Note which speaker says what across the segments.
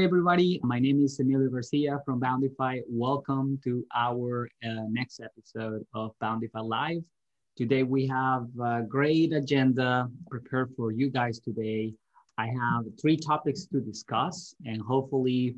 Speaker 1: Everybody. My name is Emilio Garcia from Boundify. Welcome to our uh, next episode of Boundify Live. Today, we have a great agenda prepared for you guys today. I have three topics to discuss, and hopefully,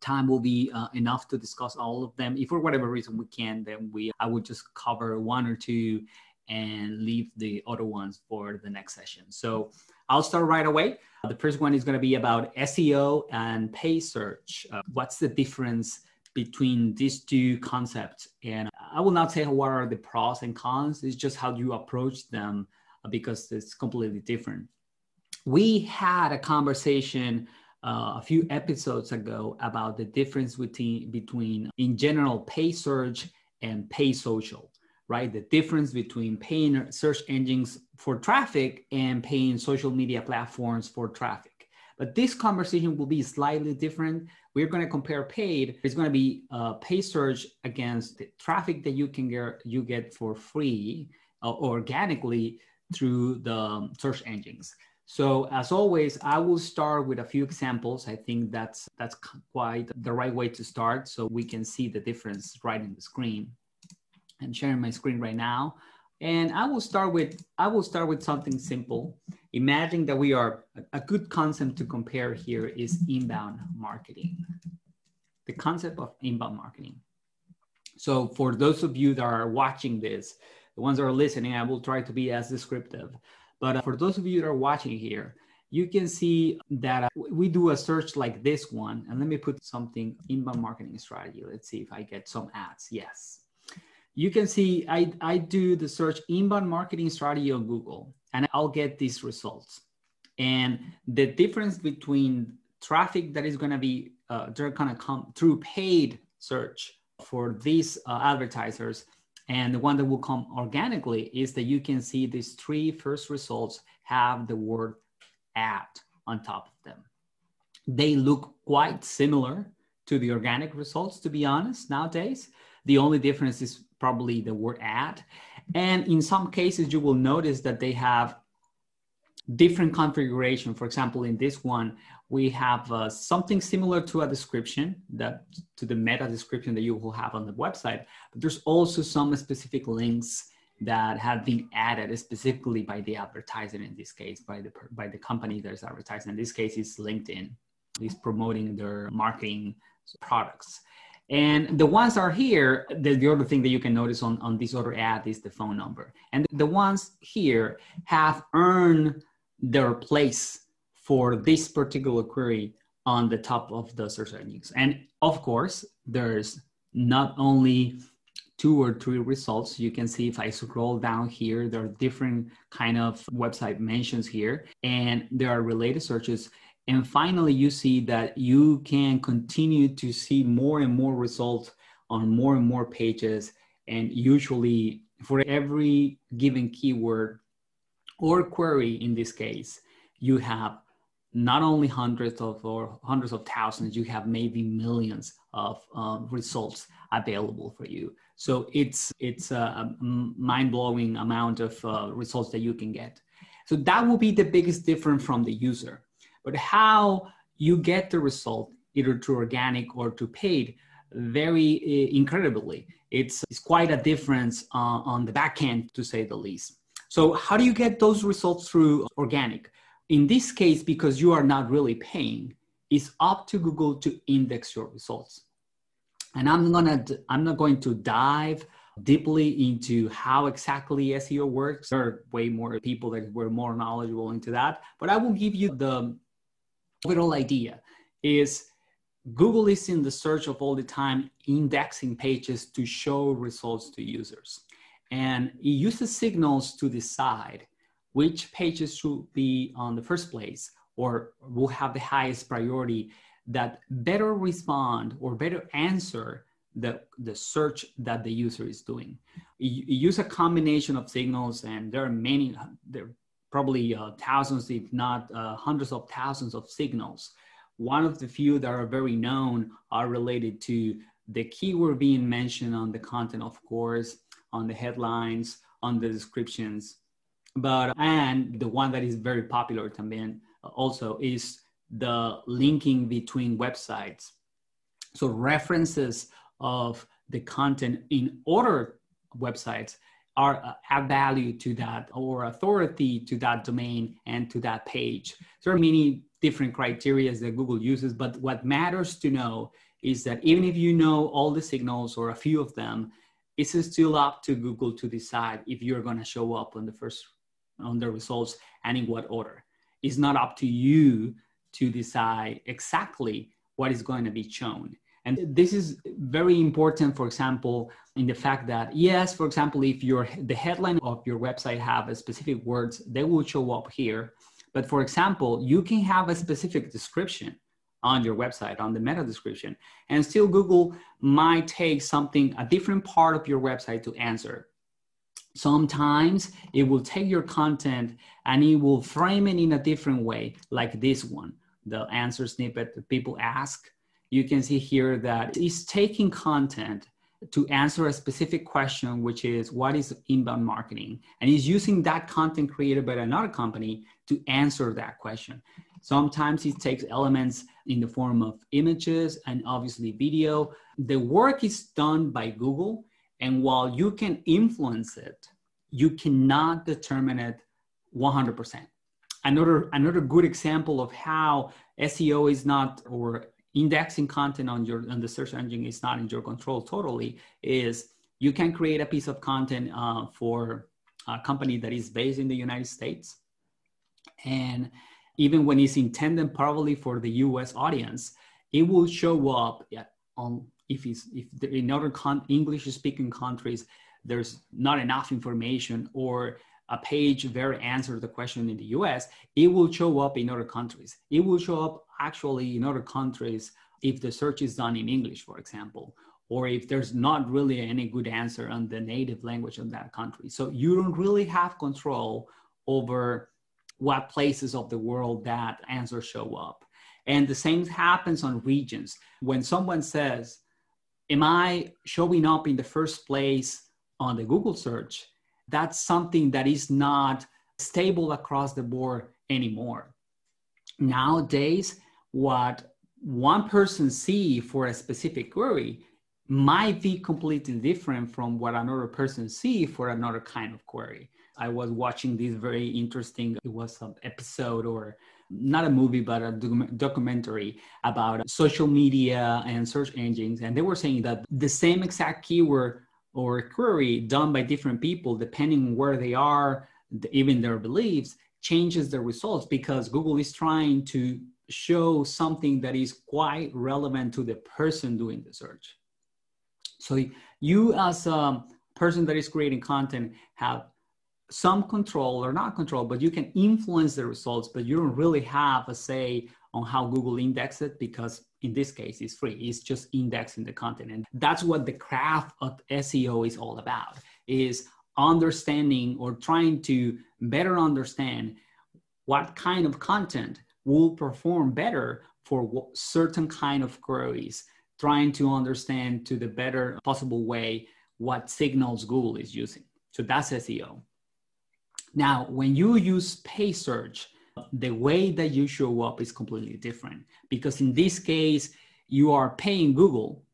Speaker 1: time will be uh, enough to discuss all of them. If for whatever reason we can, then we I would just cover one or two and leave the other ones for the next session. So I'll start right away. The first one is going to be about SEO and pay search. Uh, what's the difference between these two concepts? And I will not say what are the pros and cons, it's just how you approach them uh, because it's completely different. We had a conversation uh, a few episodes ago about the difference between, between, in general, pay search and pay social right? The difference between paying search engines for traffic and paying social media platforms for traffic. But this conversation will be slightly different. We're going to compare paid. It's going to be uh, pay search against the traffic that you can get you get for free uh, organically through the search engines. So as always, I will start with a few examples. I think that's that's quite the right way to start, so we can see the difference right in the screen. I'm sharing my screen right now. And I will start with I will start with something simple. Imagine that we are a good concept to compare here is inbound marketing. The concept of inbound marketing. So for those of you that are watching this, the ones that are listening, I will try to be as descriptive. But uh, for those of you that are watching here, you can see that uh, we do a search like this one. And let me put something inbound marketing strategy. Let's see if I get some ads. Yes you can see I, I do the search inbound marketing strategy on Google and I'll get these results. And the difference between traffic that is going to be, uh, they're going to come through paid search for these uh, advertisers and the one that will come organically is that you can see these three first results have the word ad on top of them. They look quite similar to the organic results, to be honest, nowadays. The only difference is probably the word ad. And in some cases, you will notice that they have different configuration. For example, in this one, we have uh, something similar to a description that to the meta description that you will have on the website, but there's also some specific links that have been added specifically by the advertiser in this case, by the, by the company that is advertising. In this case, it's LinkedIn, is promoting their marketing products. And the ones are here, the, the other thing that you can notice on, on this other ad is the phone number. And the ones here have earned their place for this particular query on the top of the search engines. And of course, there's not only two or three results. You can see if I scroll down here, there are different kind of website mentions here, and there are related searches. And finally, you see that you can continue to see more and more results on more and more pages. And usually, for every given keyword or query in this case, you have not only hundreds of or hundreds of thousands, you have maybe millions of uh, results available for you. So it's it's a mind blowing amount of uh, results that you can get. So that will be the biggest difference from the user. But how you get the result, either through organic or to paid, very uh, incredibly. It's, it's quite a difference uh, on the back end, to say the least. So, how do you get those results through organic? In this case, because you are not really paying, it's up to Google to index your results. And I'm gonna, I'm not going to dive deeply into how exactly SEO works. There are way more people that were more knowledgeable into that, but I will give you the overall idea is Google is in the search of all the time indexing pages to show results to users. And it uses signals to decide which pages should be on the first place or will have the highest priority that better respond or better answer the, the search that the user is doing. You, use a combination of signals and there are many, there probably uh, thousands, if not uh, hundreds of thousands of signals. One of the few that are very known are related to the keyword being mentioned on the content, of course, on the headlines, on the descriptions. But, and the one that is very popular también also is the linking between websites. So references of the content in other websites are uh, add value to that or authority to that domain and to that page. There are many different criteria that Google uses, but what matters to know is that even if you know all the signals or a few of them, it's still up to Google to decide if you're going to show up on the first on the results and in what order. It's not up to you to decide exactly what is going to be shown. And this is very important, for example, in the fact that yes, for example, if your the headline of your website have specific words, they will show up here. But for example, you can have a specific description on your website on the meta description and still google might take something a different part of your website to answer sometimes it will take your content and it will frame it in a different way like this one the answer snippet that people ask you can see here that it's taking content to answer a specific question, which is what is inbound marketing? And he's using that content created by another company to answer that question. Sometimes it takes elements in the form of images and obviously video. The work is done by Google. And while you can influence it, you cannot determine it 100%. Another, another good example of how SEO is not, or indexing content on your on the search engine is not in your control totally is you can create a piece of content uh, for a company that is based in the united states. And even when it's intended probably for the us audience it will show up on if it's if in other con- english speaking countries there's not enough information or a page very answer the question in the US, it will show up in other countries. It will show up actually in other countries if the search is done in English, for example, or if there's not really any good answer on the native language of that country. So you don't really have control over what places of the world that answers show up. And the same happens on regions. When someone says, Am I showing up in the first place on the Google search? That's something that is not stable across the board anymore. Nowadays, what one person see for a specific query might be completely different from what another person see for another kind of query. I was watching this very interesting, it was an episode or not a movie, but a documentary about social media and search engines. And they were saying that the same exact keyword or query done by different people, depending where they are, even their beliefs, changes the results because Google is trying to show something that is quite relevant to the person doing the search. So you as a person that is creating content have some control or not control, but you can influence the results, but you don't really have a say on how Google indexes it because in this case it's free. It's just indexing the content. And that's what the craft of SEO is all about is understanding or trying to better understand what kind of content will perform better for certain kind of queries, trying to understand to the better possible way what signals Google is using. So that's SEO. Now, when you use pay search, the way that you show up is completely different because in this case, you are paying Google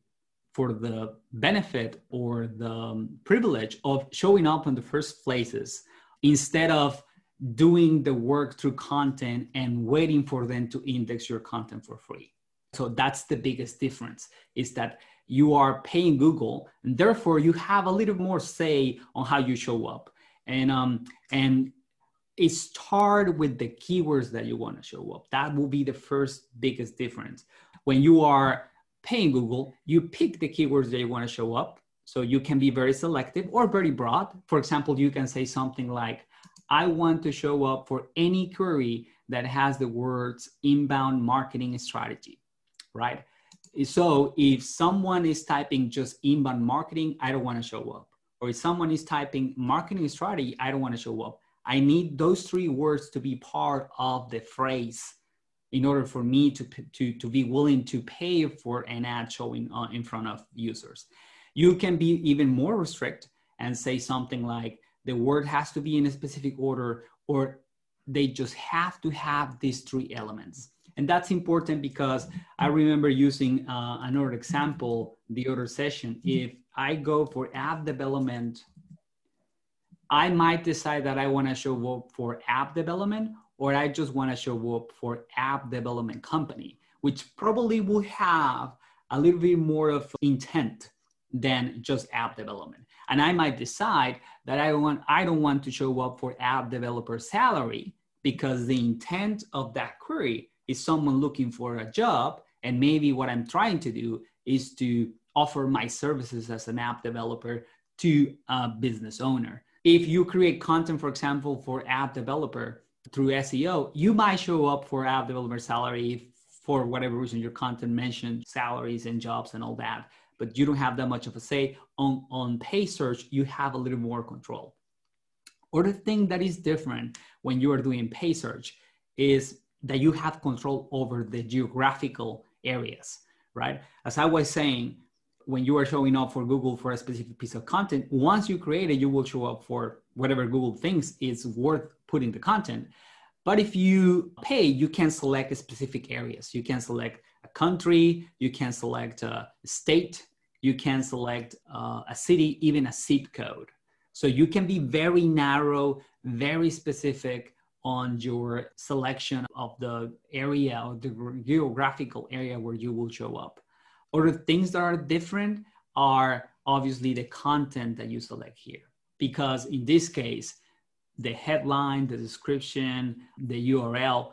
Speaker 1: for the benefit or the privilege of showing up in the first places instead of doing the work through content and waiting for them to index your content for free. So that's the biggest difference is that you are paying Google and therefore you have a little more say on how you show up. And um and start with the keywords that you want to show up. That will be the first biggest difference. When you are paying Google, you pick the keywords that you want to show up. So you can be very selective or very broad. For example, you can say something like, I want to show up for any query that has the words inbound marketing strategy, right? So if someone is typing just inbound marketing, I don't want to show up. Or if someone is typing marketing strategy, I don't want to show up. I need those three words to be part of the phrase in order for me to, to, to be willing to pay for an ad showing uh, in front of users. You can be even more restrict and say something like, the word has to be in a specific order or they just have to have these three elements And that's important because I remember using uh, another example the other session. If I go for app development, I might decide that I want to show up for app development or I just want to show up for app development company, which probably will have a little bit more of intent than just app development. And I might decide that I want I don't want to show up for app developer salary because the intent of that query is someone looking for a job and maybe what I'm trying to do is to offer my services as an app developer to a business owner. If you create content for example for app developer through SEO, you might show up for app developer salary for whatever reason your content mentioned salaries and jobs and all that but you don't have that much of a say. On on pay search you have a little more control. Other thing that is different when you are doing pay search is that you have control over the geographical areas right? As i was saying when you are showing up for google for a specific piece of content once you create it you will show up for whatever google thinks is worth putting the content but if you pay, you can select specific areas. You can select a country, you can select a state, you can select uh, a city, even a zip code. So you can be very narrow, very specific on your selection of the area or the geographical area where you will show up. Other things that are different are obviously the content that you select here. Because in this case, the headline, the description, the URL,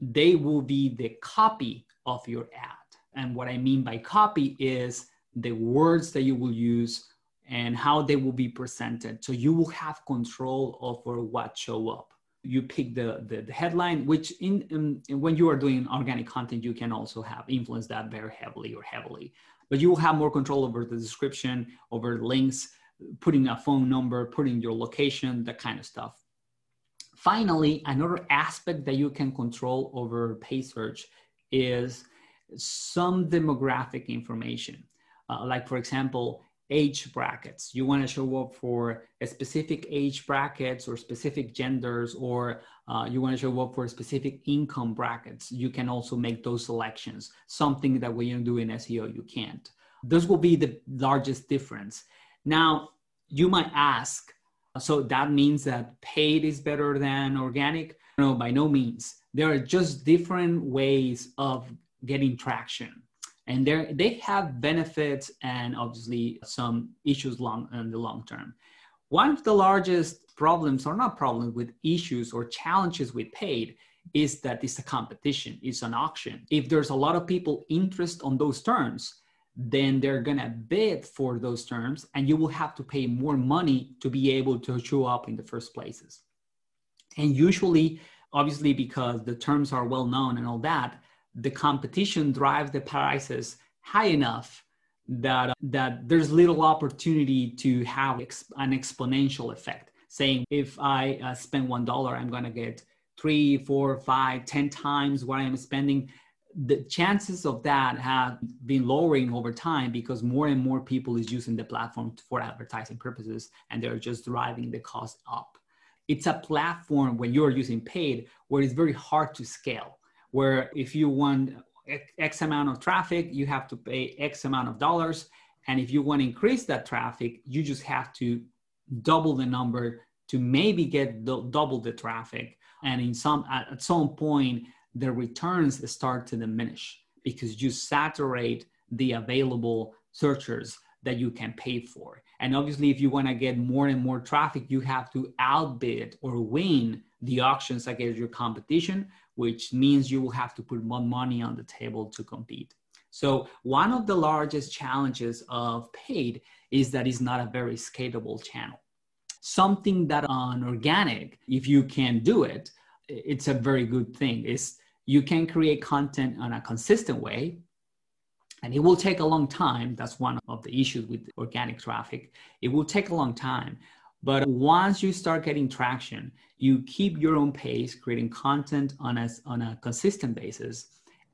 Speaker 1: they will be the copy of your ad. And what I mean by copy is the words that you will use and how they will be presented. So you will have control over what show up. You pick the, the, the headline, which in, in, when you are doing organic content, you can also have influence that very heavily or heavily. But you will have more control over the description, over links, putting a phone number, putting your location, that kind of stuff. Finally, another aspect that you can control over pay search is some demographic information. Uh, like for example, age brackets. You want to show up for specific age brackets or specific genders, or uh, you want to show up for specific income brackets. You can also make those selections, something that when you do in SEO, you can't. Those will be the largest difference. Now, you might ask, so that means that paid is better than organic? No, by no means. There are just different ways of getting traction. And they have benefits and obviously some issues long in the long term. One of the largest problems, or not problems, with issues or challenges with paid is that it's a competition, it's an auction. If there's a lot of people interest on those terms, then they're to bid for those terms and you will have to pay more money to be able to show up in the first places and usually obviously because the terms are well known and all that the competition drives the prices high enough that that there's little opportunity to have ex- an exponential effect. Saying if i uh, spend one dollar i'm going to get three four five ten times what i'm spending. The chances of that have been lowering over time because more and more people is using the platform for advertising purposes and they're just driving the cost up. It's a platform when you're using paid where it's very hard to scale where if you want x amount of traffic you have to pay x amount of dollars and if you want to increase that traffic you just have to double the number to maybe get double the traffic and in some at some point the returns start to diminish because you saturate the available searchers that you can pay for. And obviously, if you want to get more and more traffic, you have to outbid or win the auctions against your competition, which means you will have to put more money on the table to compete. So, one of the largest challenges of paid is that it's not a very scalable channel. Something that on organic, if you can do it, it's a very good thing. It's you can create content on a consistent way and it will take a long time that's one of the issues with organic traffic it will take a long time but once you start getting traction you keep your own pace creating content on a, on a consistent basis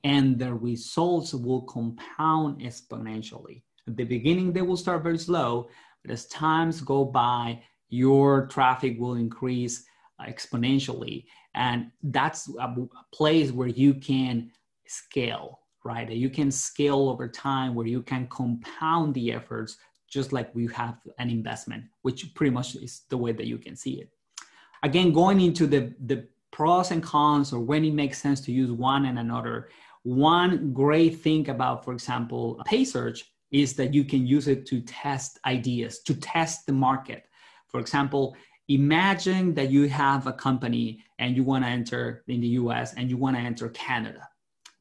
Speaker 1: and the results will compound exponentially at the beginning they will start very slow but as times go by your traffic will increase exponentially and that's a place where you can scale, right? You can scale over time where you can compound the efforts just like we have an investment, which pretty much is the way that you can see it. Again, going into the, the pros and cons or when it makes sense to use one and another, one great thing about, for example, pay search is that you can use it to test ideas, to test the market. For example, imagine that you have a company and you want to enter in the US and you want to enter Canada.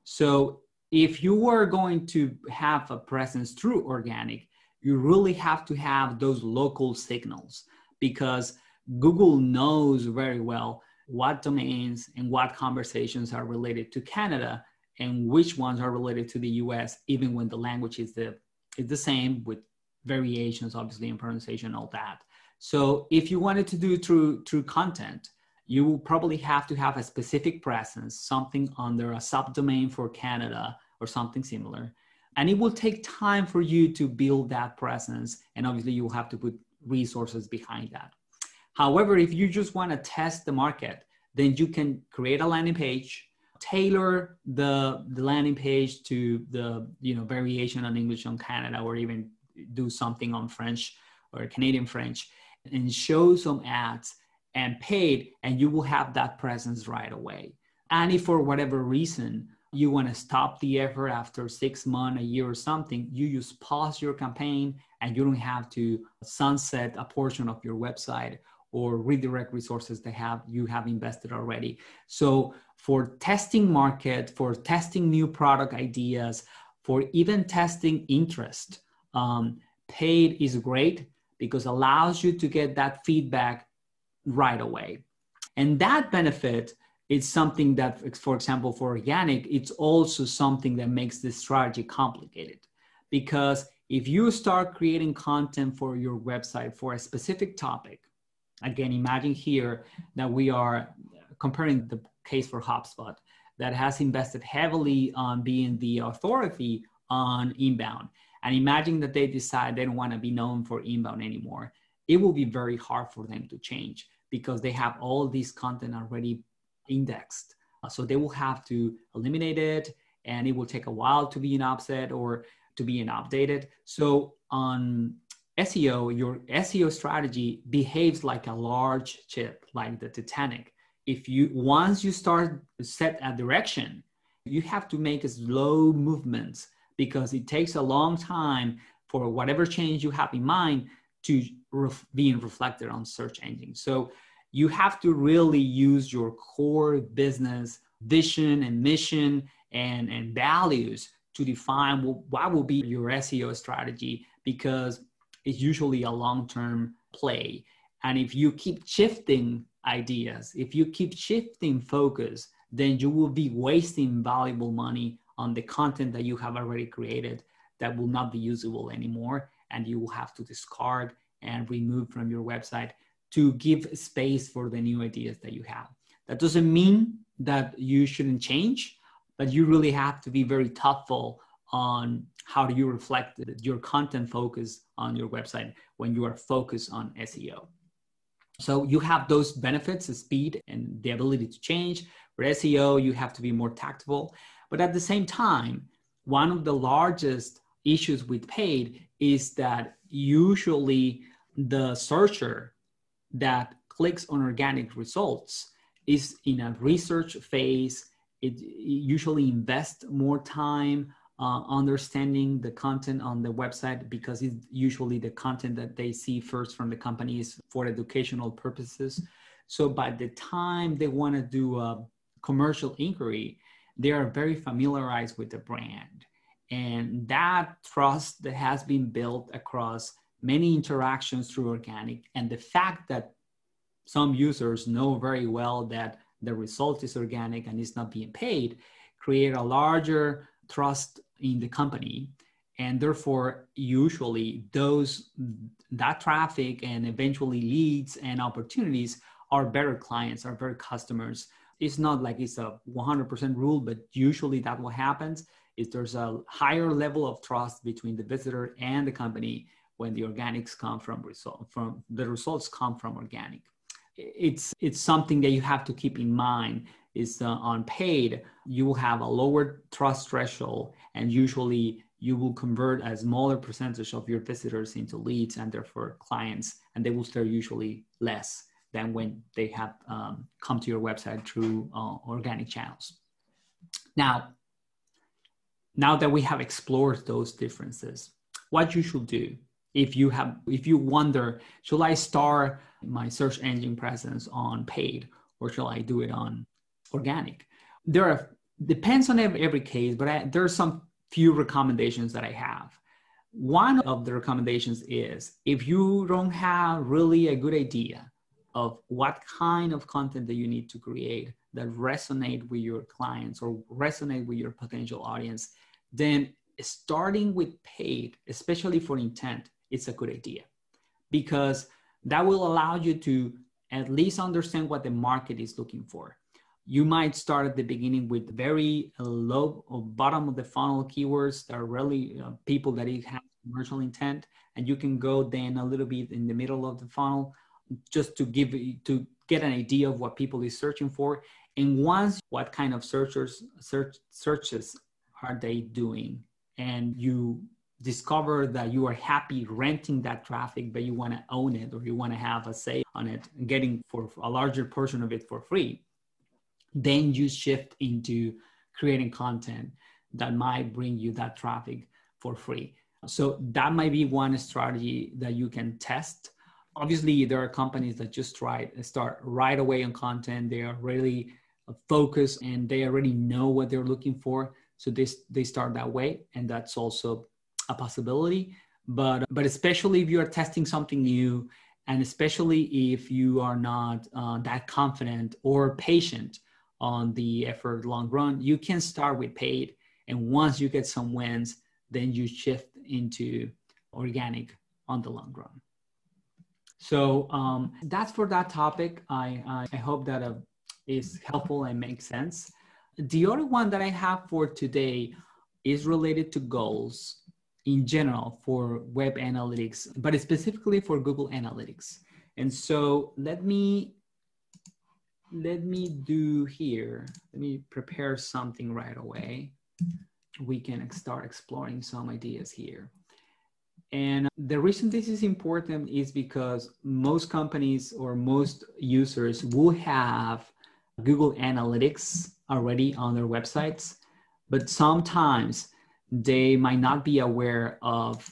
Speaker 1: So if you were going to have a presence through organic, you really have to have those local signals because Google knows very well what domains and what conversations are related to Canada and which ones are related to the US, even when the language is the, is the same with variations, obviously, in pronunciation, all that. So if you wanted to do through, through content, you will probably have to have a specific presence, something under a subdomain for Canada or something similar. And it will take time for you to build that presence. And obviously, you will have to put resources behind that. However, if you just want to test the market, then you can create a landing page, tailor the, the landing page to the you know variation on English on Canada, or even do something on French or Canadian French, and show some ads and paid, and you will have that presence right away. And if for whatever reason you want to stop the effort after six months, a year, or something, you just pause your campaign and you don't have to sunset a portion of your website or redirect resources that have you have invested already. So for testing market, for testing new product ideas, for even testing interest, um, paid is great because allows you to get that feedback right away. And that benefit is something that, for example, for organic, it's also something that makes this strategy complicated. Because if you start creating content for your website for a specific topic, Again, imagine here that we are comparing the case for HubSpot that has invested heavily on being the authority on inbound. And imagine that they decide they don't want to be known for inbound anymore. It will be very hard for them to change because they have all this content already indexed. Uh, so they will have to eliminate it and it will take a while to be an upset or to be an updated. So on SEO, your SEO strategy behaves like a large ship, like the Titanic. If you once you start set a direction, you have to make slow movements because it takes a long time for whatever change you have in mind to ref- being reflected on search engines. So you have to really use your core business vision and mission and, and values to define what, will be your SEO strategy because it's usually a long term play. And if you keep shifting ideas, if you keep shifting focus, then you will be wasting valuable money on the content that you have already created that will not be usable anymore. And you will have to discard and remove from your website to give space for the new ideas that you have. That doesn't mean that you shouldn't change, but you really have to be very thoughtful on how do you reflect your content focus on your website when you are focused on SEO. So you have those benefits, speed and the ability to change. For SEO, you have to be more tactful. But at the same time, one of the largest issues with paid is that usually the searcher that clicks on organic results is in a research phase. It usually invests more time uh, understanding the content on the website because it's usually the content that they see first from the companies for educational purposes. So by the time they want to do a commercial inquiry, they are very familiarized with the brand. And that trust that has been built across many interactions through organic and the fact that some users know very well that the result is organic and is not being paid create a larger trust in the company. And therefore usually those that traffic and eventually leads and opportunities are better clients are better customers. It's not like it's a 100% rule but usually that what happens is there's a higher level of trust between the visitor and the company when the organics come from result from the results come from organic it's it's something that you have to keep in mind is uh, on paid, you will have a lower trust threshold, and usually you will convert a smaller percentage of your visitors into leads and therefore clients, and they will start usually less than when they have um, come to your website through uh, organic channels. Now, now that we have explored those differences, what you should do if you have if you wonder should i start my search engine presence on paid or shall i do it on organic? There are depends on every, every case but I, there are some few recommendations that i have. One of the recommendations is if you don't have really a good idea of what kind of content that you need to create that resonate with your clients or resonate with your potential audience then starting with paid especially for intent it's a good idea because that will allow you to at least understand what the market is looking for. You might start at the beginning with very low or bottom of the funnel keywords that are really uh, people that have commercial intent, and you can go then a little bit in the middle of the funnel just to give to get an idea of what people is searching for. And once what kind of searchers search searches are they doing, and you discover that you are happy renting that traffic, but you want to own it or you want to have a say on it, getting for a larger portion of it for free, then you shift into creating content that might bring you that traffic for free. So that might be one strategy that you can test. Obviously, there are companies that just try start right away on content. They are really uh, focused and they already know what they're looking for. So they, they start that way. And that's also a possibility but but especially if you are testing something new and especially if you are not uh, that confident or patient on the effort long run you can start with paid. And once you get some wins then you shift into organic on the long run. So um, that's for that topic. I i, I hope that uh, is helpful and makes sense. The other one that i have for today is related to goals in general for web analytics, but specifically for Google Analytics. And so let me let me do here. Let me prepare something right away. We can start exploring some ideas here. And the reason this is important is because most companies or most users will have Google Analytics already on their websites, but sometimes they might not be aware of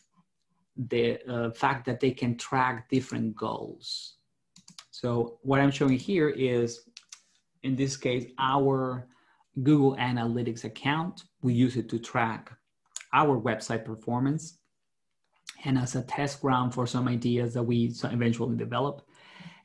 Speaker 1: the uh, fact that they can track different goals. So what I'm showing here is, in this case, our Google Analytics account. We use it to track our website performance and as a test ground for some ideas that we eventually develop.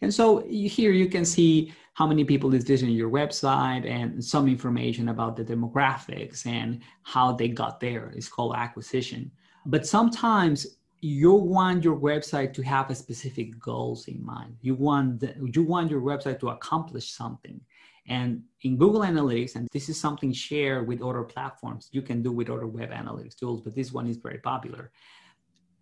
Speaker 1: And so here you can see how many people is visiting your website and some information about the demographics and how they got there. It's called acquisition. But sometimes you want your website to have a specific goals in mind. You want the, you want your website to accomplish something. And in Google Analytics, and this is something shared with other platforms, you can do with other web analytics tools, but this one is very popular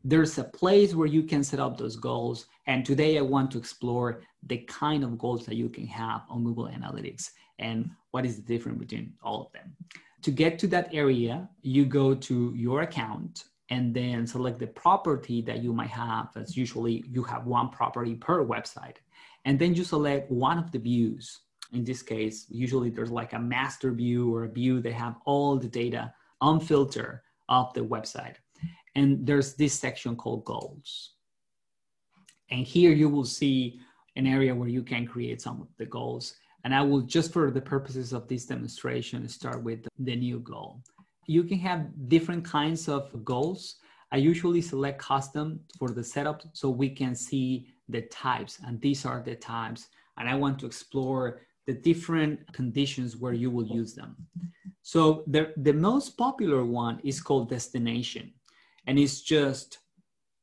Speaker 1: there's a place where you can set up those goals. And today I want to explore the kind of goals that you can have on Google Analytics and what is the difference between all of them. To get to that area, you go to your account and then select the property that you might have. As usually you have one property per website. And then you select one of the views. In this case, usually there's like a master view or a view that have all the data unfiltered of the website. And there's this section called goals. And here you will see an area where you can create some of the goals. And I will just for the purposes of this demonstration, start with the new goal. You can have different kinds of goals. I usually select custom for the setup so we can see the types and these are the types. And I want to explore the different conditions where you will use them. So the, the most popular one is called destination and it's just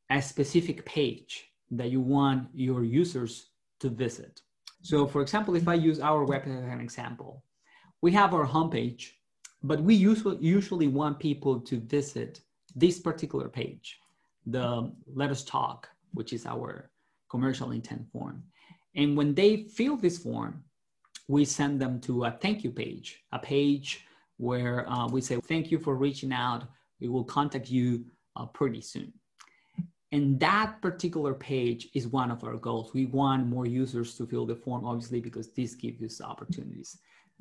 Speaker 1: a specific page that you want your users to visit. So for example, if I use our website as an example, we have our homepage, but we usually, usually want people to visit this particular page, the Let Us Talk, which is our commercial intent form. And when they fill this form, we send them to a thank you page, a page where uh, we say, thank you for reaching out. We will contact you uh, pretty soon. And that particular page is one of our goals. We want more users to fill the form, obviously, because this gives us opportunities.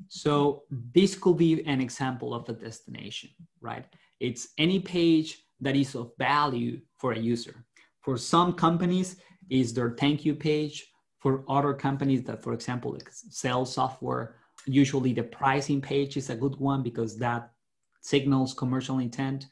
Speaker 1: So this could be an example of a destination, right? It's any page that is of value for a user. For some companies, is their thank you page. For other companies that, for example, sell software, usually the pricing page is a good one because that signals commercial intent.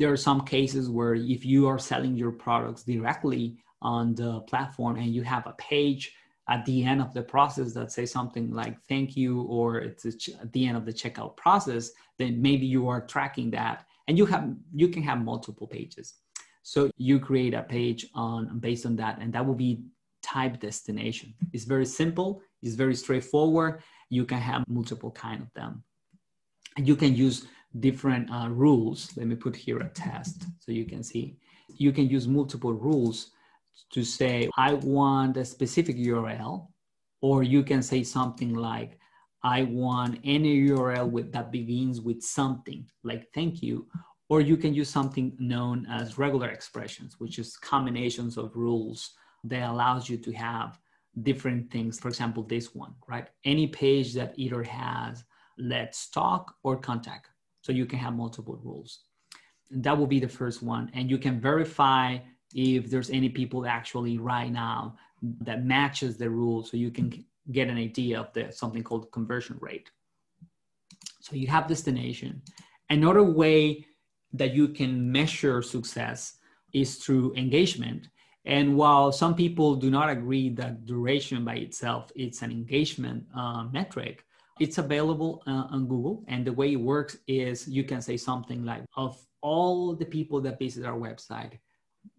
Speaker 1: There are some cases where if you are selling your products directly on the platform and you have a page at the end of the process that says something like thank you or it's at the end of the checkout process then maybe you are tracking that and you have you can have multiple pages. So you create a page on based on that and that will be type destination. It's very simple it's very straightforward. You can have multiple kind of them. And you can use different uh, rules let me put here a test so you can see you can use multiple rules to say i want a specific url or you can say something like i want any url with that begins with something like thank you or you can use something known as regular expressions, which is combinations of rules that allows you to have different things. For example, this one, right? Any page that either has let's talk or contact. So you can have multiple rules. That will be the first one. And you can verify if there's any people actually right now that matches the rule so you can get an idea of the something called conversion rate. So you have destination. Another way that you can measure success is through engagement. And while some people do not agree that duration by itself is an engagement uh, metric, it's available uh, on Google. And the way it works is you can say something like, of all the people that visit our website,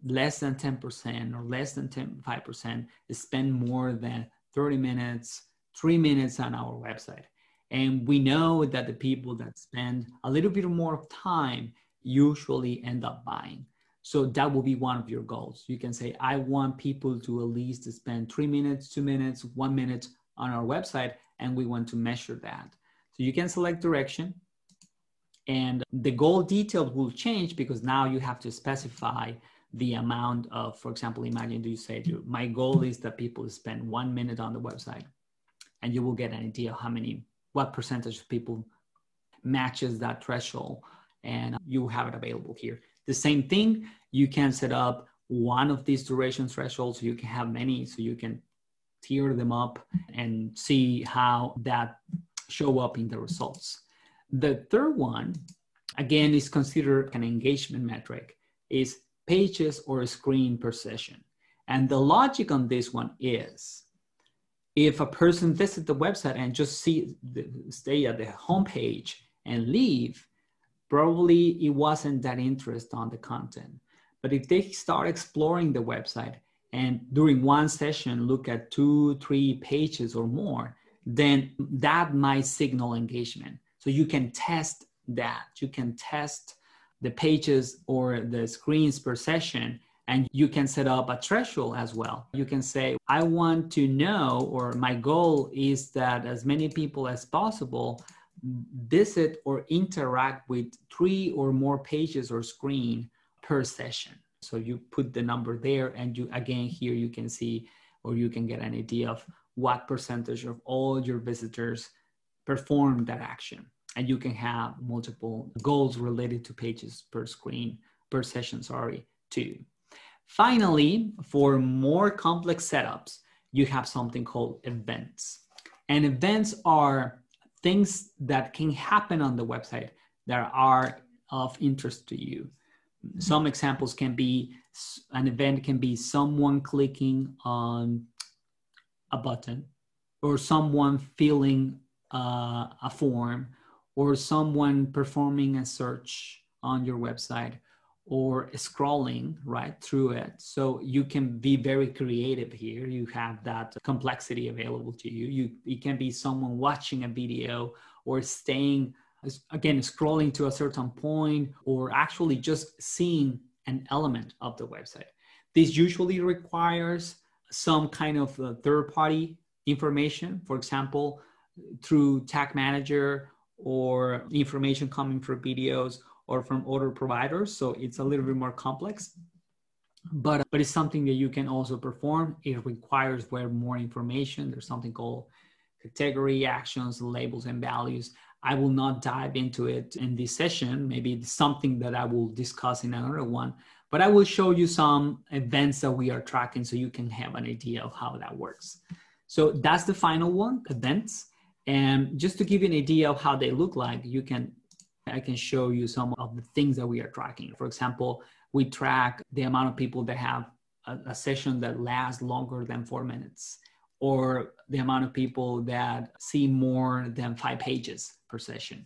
Speaker 1: less than 10% or less than 10, 5% spend more than 30 minutes, three minutes on our website. And we know that the people that spend a little bit more of time usually end up buying. So that will be one of your goals. You can say, I want people to at least spend three minutes, two minutes, one minute on our website, and we want to measure that. So you can select duration, and the goal details will change because now you have to specify the amount of, for example, imagine you say, my goal is that people spend one minute on the website, and you will get an idea how many, what percentage of people matches that threshold and you have it available here. The same thing, you can set up one of these duration thresholds. You can have many, so you can tier them up and see how that show up in the results. The third one, again, is considered an engagement metric, is pages or screen per session. And the logic on this one is if a person visits the website and just see stay at the homepage and leave, probably it wasn't that interest on the content. But if they start exploring the website and during one session look at two, three pages or more, then that might signal engagement. So you can test that. You can test the pages or the screens per session and you can set up a threshold as well. You can say, I want to know, or my goal is that as many people as possible visit or interact with three or more pages or screen per session. So you put the number there and you again here you can see or you can get an idea of what percentage of all your visitors perform that action. And you can have multiple goals related to pages per screen, per session, sorry, too. Finally, for more complex setups, you have something called events. And events are things that can happen on the website that are of interest to you. Some examples can be an event can be someone clicking on a button, or someone filling uh, a form, or someone performing a search on your website, or scrolling right through it. So you can be very creative here. You have that complexity available to you. You it can be someone watching a video or staying again scrolling to a certain point or actually just seeing an element of the website. This usually requires some kind of uh, third party information. For example, through tag manager or information coming from videos or from other providers. So it's a little bit more complex. But, but it's something that you can also perform. It requires where more information. There's something called category actions, labels, and values. I will not dive into it in this session. Maybe it's something that I will discuss in another one. But I will show you some events that we are tracking so you can have an idea of how that works. So that's the final one, events. And just to give you an idea of how they look like, you can I can show you some of the things that we are tracking. For example, we track the amount of people that have a, a session that lasts longer than four minutes, or the amount of people that see more than five pages per session.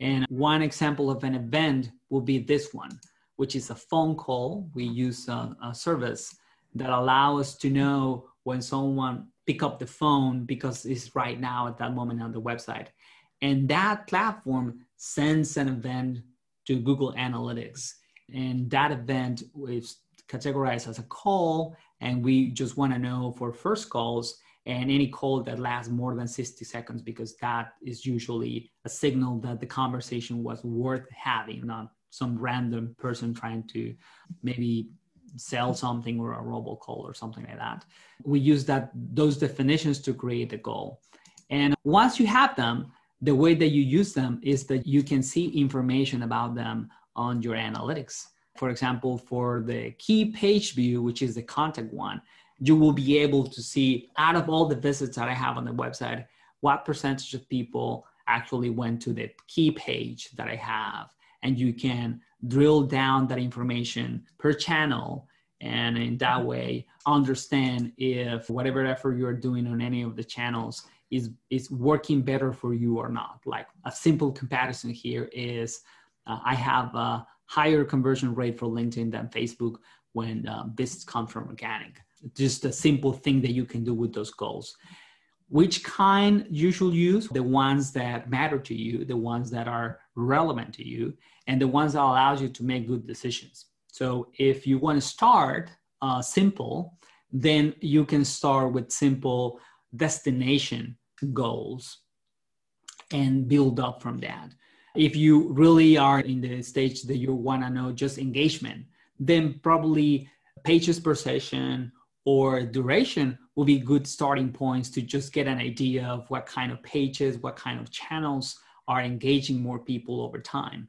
Speaker 1: And one example of an event will be this one, which is a phone call. We use a, a service that allow us to know when someone pick up the phone because it's right now at that moment on the website. And that platform sends an event to Google Analytics. And that event is categorized as a call. And we just want to know for first calls and any call that lasts more than 60 seconds because that is usually a signal that the conversation was worth having, not some random person trying to maybe sell something or a robocall or something like that. We use that those definitions to create the goal. And once you have them, the way that you use them is that you can see information about them on your analytics. For example, for the key page view, which is the contact one, you will be able to see out of all the visits that I have on the website, what percentage of people actually went to the key page that I have. And you can drill down that information per channel and in that way understand if whatever effort you're doing on any of the channels is is working better for you or not like a simple comparison here is uh, i have a higher conversion rate for linkedin than facebook when uh, business comes from organic just a simple thing that you can do with those goals which kind you should use the ones that matter to you the ones that are relevant to you and the ones that allows you to make good decisions so if you want to start uh, simple then you can start with simple destination goals and build up from that. If you really are in the stage that you want to know just engagement, then probably pages per session or duration will be good starting points to just get an idea of what kind of pages, what kind of channels are engaging more people over time.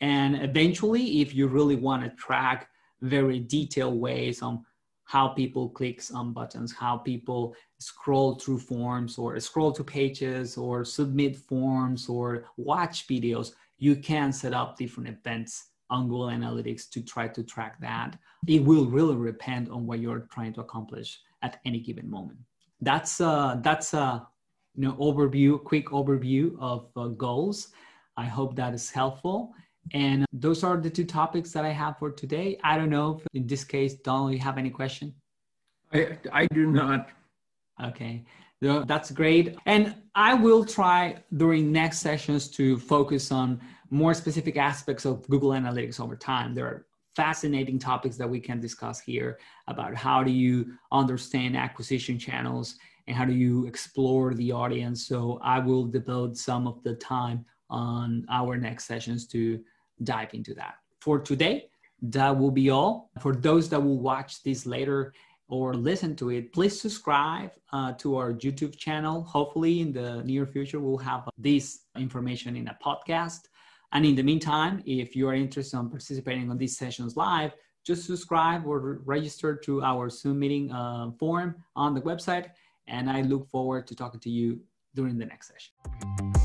Speaker 1: And eventually, if you really want to track very detailed ways on how people click on buttons, how people scroll through forms or scroll to pages or submit forms or watch videos, you can set up different events on Google Analytics to try to track that. It will really depend on what you're trying to accomplish at any given moment. That's uh, that's a you know overview, quick overview of uh, goals. I hope that is helpful. And those are the two topics that I have for today. I don't know if in this case, Donald, you have any question?
Speaker 2: I, I do not.
Speaker 1: Okay, that's great. And I will try during next sessions to focus on more specific aspects of Google Analytics over time. There are fascinating topics that we can discuss here about how do you understand acquisition channels and how do you explore the audience. So I will devote some of the time on our next sessions to dive into that. For today, that will be all. For those that will watch this later or listen to it, please subscribe uh, to our YouTube channel. Hopefully, in the near future, we'll have this information in a podcast. And in the meantime, if you are interested in participating on these sessions live, just subscribe or register to our Zoom meeting uh, form on the website. And I look forward to talking to you during the next session.